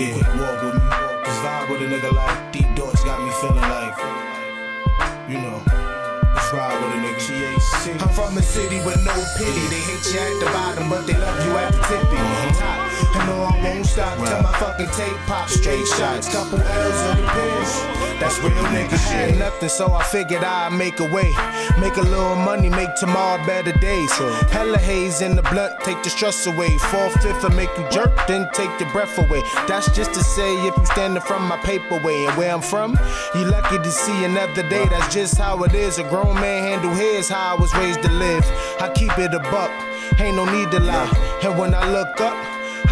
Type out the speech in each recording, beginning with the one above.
a quick walk with me. Just vibe with a nigga like deep thoughts got me feeling like, you know. Let's ride with a nigga. I'm from a city with no pity. They hate you at the bottom, but they love you at the tippy. Uh-huh. Top. And no, I won't stop till my fucking tape pop. Straight shots, couple L's in the pins. That's real nigga shit. Had nothing, so I figured I'd make a way. Make a little money, make tomorrow better days. Hella haze in the blunt, take the stress away. Four fifth will make you jerk, then take your breath away. That's just to say if you standing from my paper way. And where I'm from, you lucky to see another day. That's just how it is. A grown man handle his how I was raised to live. I keep it a buck, ain't no need to lie. And when I look up,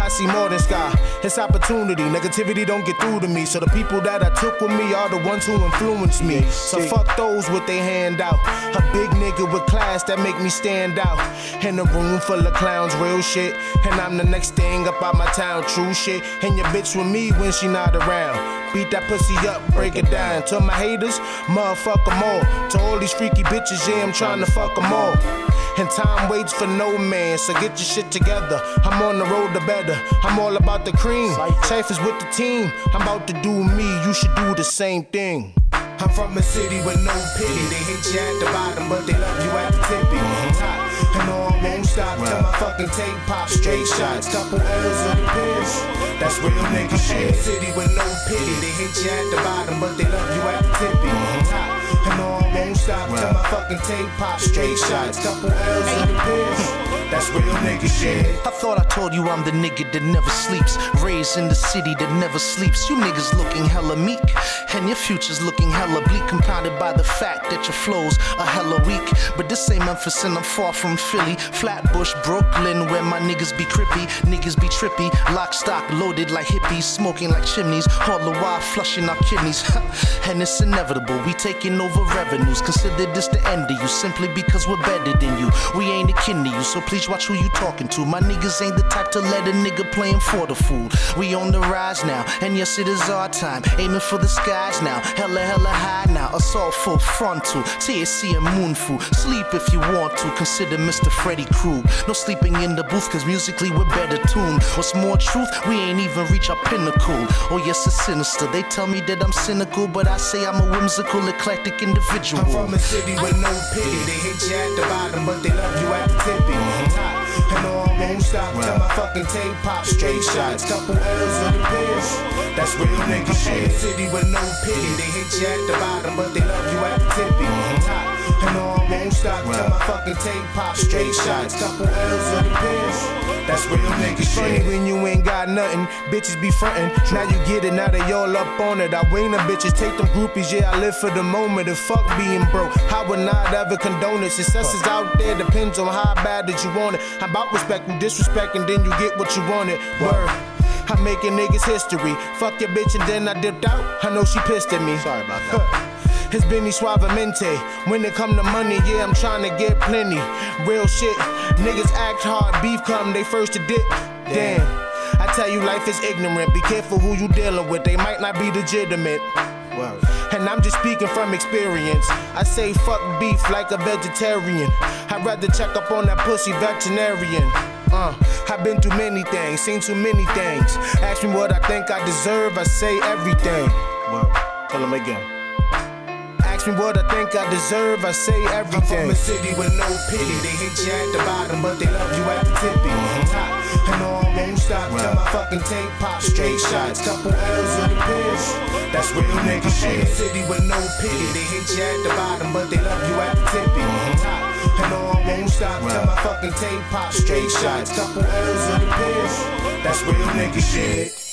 I see more than sky. It's opportunity. Negativity don't get through to me. So the people that I took with me are the ones who influenced me. So fuck those with their hand out. A big nigga with class that make me stand out. In a room full of clowns, real shit. And I'm the next thing up out my town, true shit. And your bitch with me when she not around. Beat that pussy up, break it down. To my haters, motherfuck them all. To all these freaky bitches, yeah, I'm trying to fuck them all. And time waits for no man, so get your shit together. I'm on the road to better. I'm all about the cream. Safe is with the team. I'm about to do me, you should do the same thing. I'm from a city with no pity. They hate you at the bottom, but they love you at the tippy. Top. And no, I won't stop till my fucking tape pop. Straight shots, couple L's in the pins. That's real nigga shit. City with no pity. They hate you at the bottom, but they love you at the tippy. Top. No, I won't stop till my fucking tape pop. Straight shots, couple L's in the pins. That's real nigga shit. I thought I told you I'm the nigga that never sleeps. Raised in the city that never sleeps. You niggas looking hella meek, and your future's looking hella bleak. Compounded by the fact that your flows are hella weak. But this ain't Memphis, and I'm far from Philly. Flatbush, Brooklyn, where my niggas be crippy. Niggas be trippy. Lock, stock, loaded like hippies. Smoking like chimneys. All the while flushing our kidneys. and it's inevitable. We taking over revenues. Consider this the end of you simply because we're better than you. We ain't akin to you, so please watch who you talking to. My niggas ain't the type to let a nigga playing for the fool. We on the rise now, and yes, it is our time. Aiming for the skies now, hella, hella high now. Assault full frontal, TSC and moonful. Sleep if you want to, consider Mr. Freddy Krug. No sleeping in the booth, cause musically we're better tuned. What's more truth, we ain't even reach our pinnacle. Oh, yes, it's sinister. They tell me that I'm cynical, but I say I'm a whimsical, eclectic individual. I'm from a city with no pity. They hate you at the bottom, but they love you at the tippy. Top. And no, I won't stop till my fucking tape pop. Straight shots, couple L's in the pins. That's real nigga shit. City with no pity. They hate you at the bottom, but they love you at the tippy. Top. Won't stop till my fucking tape pop. Straight shots, couple L's on the pins. That's real nigga Funny when you ain't got nothing, bitches be frontin'. Now you get it, now they all up on it. I wing them bitches, take them groupies, yeah, I live for the moment. And fuck being broke, I would not ever condone it. Success is out there, depends on how bad that you want it. I'm about respect and disrespect, and then you get what you wanted. Word. I'm making niggas history. Fuck your bitch and then I dipped out. I know she pissed at me. Sorry about that. It's Benny Suavemente. When it come to money, yeah, I'm trying to get plenty. Real shit. Niggas act hard, beef come, they first to dip. Damn. I tell you, life is ignorant. Be careful who you dealing with. They might not be legitimate. And I'm just speaking from experience. I say fuck beef like a vegetarian. I'd rather check up on that pussy veterinarian. Uh, I've been through many things, seen too many things. Ask me what I think I deserve, I say everything. Well, tell them again. Ask me what I think I deserve, I say I'm from everything. a city with no pity. They hate you at the bottom, but they love you at the tippy. Top. And no, I won't stop till my fucking tape pop. Straight shots, couple L's in the pins. That's real nigga shit. City with no pity. They hate you at the bottom, but they love you at the tippy. Top. And no, I won't stop till my fucking tape pop. Straight shots, couple L's in the pins. That's real nigga shit.